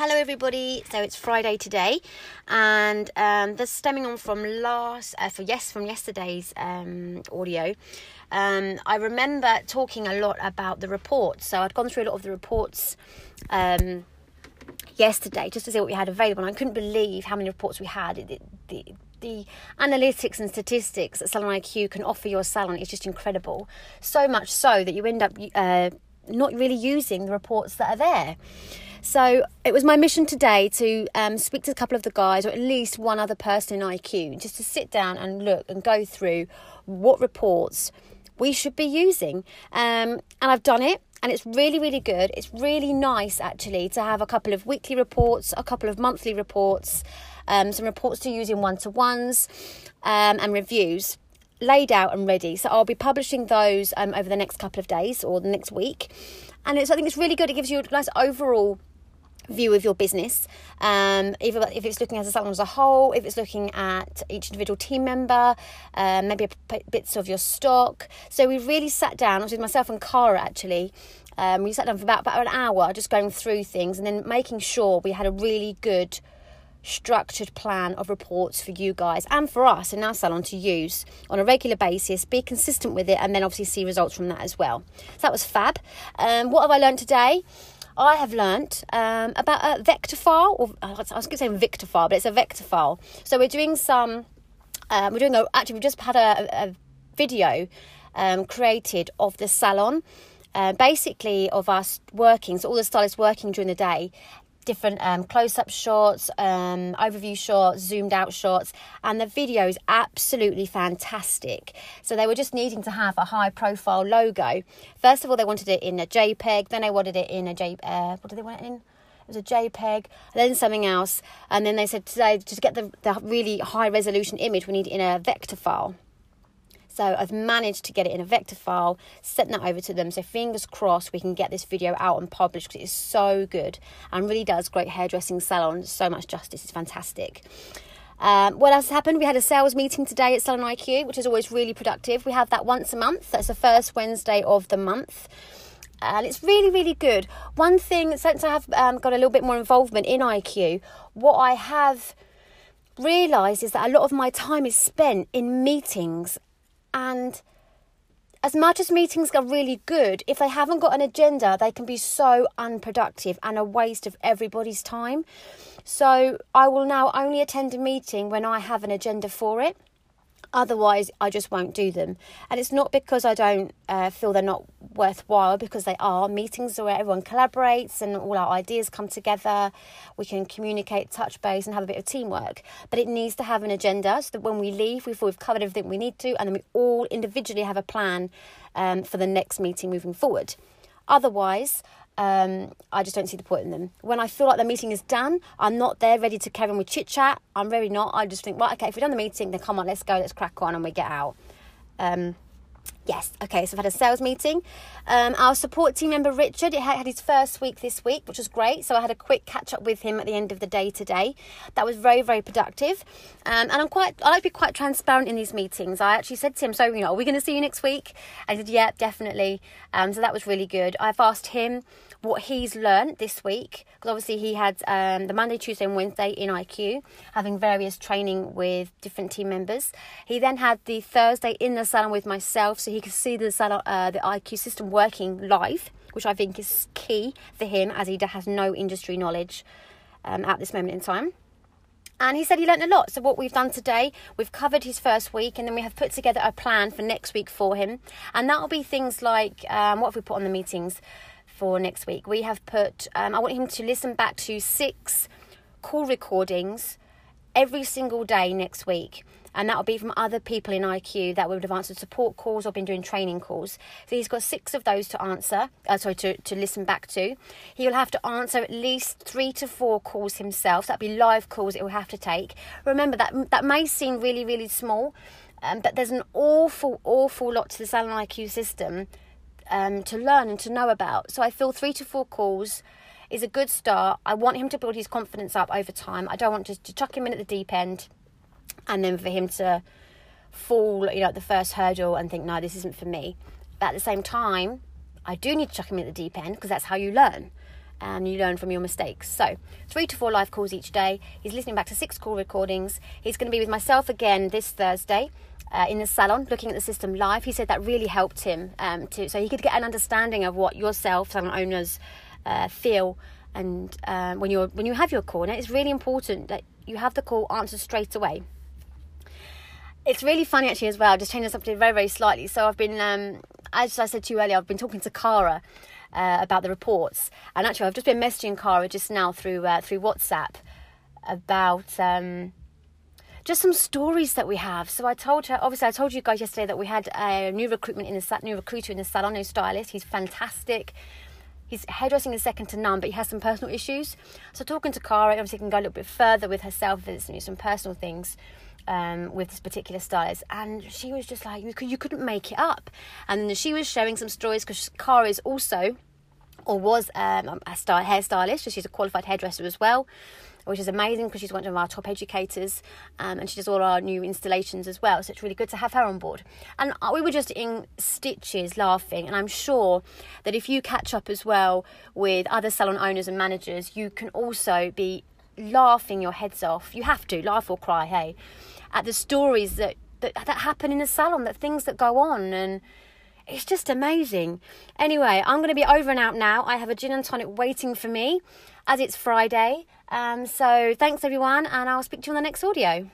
Hello, everybody. So it's Friday today, and um, this stemming on from last, uh, for yes, from yesterday's um, audio. Um, I remember talking a lot about the reports. So I'd gone through a lot of the reports um, yesterday just to see what we had available. And I couldn't believe how many reports we had. It, it, the, the analytics and statistics that Salon IQ can offer your salon is just incredible. So much so that you end up uh, not really using the reports that are there. So it was my mission today to um, speak to a couple of the guys, or at least one other person in IQ, just to sit down and look and go through what reports we should be using. Um, and I've done it. And it's really, really good. It's really nice actually to have a couple of weekly reports, a couple of monthly reports, um, some reports to use in one to ones, um, and reviews laid out and ready. So I'll be publishing those um, over the next couple of days or the next week. And it's, I think it's really good. It gives you a nice overall view of your business, um, either if it's looking at the salon as a whole, if it's looking at each individual team member, um, maybe bits of your stock. So we really sat down, I was with myself and Cara actually. Um, we sat down for about, about an hour just going through things and then making sure we had a really good structured plan of reports for you guys and for us in our salon to use on a regular basis, be consistent with it, and then obviously see results from that as well. So that was fab. Um, what have I learned today? I have learnt um, about a vector file, or I was going to say vector file, but it's a vector file. So we're doing some, um, we're doing a, actually, we just had a, a video um, created of the salon. Uh, basically, of us working, so all the stylists working during the day, different um, close-up shots, um, overview shots, zoomed out shots, and the video is absolutely fantastic. So they were just needing to have a high-profile logo. First of all, they wanted it in a JPEG. Then they wanted it in a J. Uh, what did they want it in? It was a JPEG, then something else, and then they said today to get the, the really high resolution image, we need in a vector file. So I've managed to get it in a vector file, sent that over to them. So fingers crossed we can get this video out and published because it is so good and really does great hairdressing salon so much justice. It's fantastic. Um, what else happened? We had a sales meeting today at Salon IQ, which is always really productive. We have that once a month. That's the first Wednesday of the month. And it's really, really good. One thing, since I have um, got a little bit more involvement in IQ, what I have realised is that a lot of my time is spent in meetings and as much as meetings are really good, if they haven't got an agenda, they can be so unproductive and a waste of everybody's time. So I will now only attend a meeting when I have an agenda for it. Otherwise, I just won't do them. And it's not because I don't uh, feel they're not worthwhile, because they are. Meetings where everyone collaborates and all our ideas come together. We can communicate, touch base, and have a bit of teamwork. But it needs to have an agenda so that when we leave, we feel we've covered everything we need to, and then we all individually have a plan um, for the next meeting moving forward. Otherwise, um, I just don't see the point in them. When I feel like the meeting is done, I'm not there ready to carry on with chit chat. I'm really not. I just think, right, okay, if we've done the meeting, then come on, let's go, let's crack on, and we get out. Um, Yes, okay, so I've had a sales meeting. Um, our support team member Richard it had his first week this week, which was great. So I had a quick catch up with him at the end of the day today. That was very, very productive. Um, and I'm quite, I like to be quite transparent in these meetings. I actually said to him, So, you know, are we going to see you next week? And he said, Yeah, definitely. Um, so that was really good. I've asked him what he's learned this week because obviously he had um, the Monday, Tuesday, and Wednesday in IQ, having various training with different team members. He then had the Thursday in the salon with myself, so he could see the uh, the IQ system working live, which I think is key for him as he has no industry knowledge um, at this moment in time. And he said he learned a lot. So, what we've done today, we've covered his first week, and then we have put together a plan for next week for him. And that will be things like um, what have we put on the meetings? for next week. We have put, um, I want him to listen back to six call recordings every single day next week. And that will be from other people in IQ that would have answered support calls or been doing training calls. So he's got six of those to answer, uh, sorry, to, to listen back to. He will have to answer at least three to four calls himself. So That'll be live calls it will have to take. Remember that that may seem really, really small, um, but there's an awful, awful lot to the Salon IQ system um, to learn and to know about. So I feel three to four calls is a good start. I want him to build his confidence up over time. I don't want just to chuck him in at the deep end and then for him to fall, you know, at the first hurdle and think, no, this isn't for me. But at the same time, I do need to chuck him in at the deep end because that's how you learn. and you learn from your mistakes. So, three to four live calls each day. He's listening back to six call recordings. He's going to be with myself again this Thursday. Uh, in the salon, looking at the system live, he said that really helped him um, to so he could get an understanding of what yourself, salon owners, uh, feel, and um, when you're when you have your call. It's really important that you have the call answered straight away. It's really funny actually as well. Just changing something very very slightly. So I've been, um, as I said to you earlier, I've been talking to Cara uh, about the reports. And actually, I've just been messaging Cara just now through uh, through WhatsApp about um, just some stories that we have. So I told her, obviously, I told you guys yesterday that we had a new recruitment in the new recruiter in the salon, new stylist. He's fantastic. His hairdressing is second to none, but he has some personal issues. So talking to Cara, obviously, can go a little bit further with herself. There's some personal things. Um, with this particular stylist, and she was just like, you, could, you couldn't make it up. And she was sharing some stories because Cara is also or was um, a style, hairstylist, so she's a qualified hairdresser as well, which is amazing because she's one of our top educators um, and she does all our new installations as well. So it's really good to have her on board. And uh, we were just in stitches laughing, and I'm sure that if you catch up as well with other salon owners and managers, you can also be laughing your heads off. You have to laugh or cry, hey, at the stories that that, that happen in the salon, that things that go on and it's just amazing. Anyway, I'm going to be over and out now. I have a gin and tonic waiting for me as it's Friday. Um, so thanks everyone, and I'll speak to you on the next audio.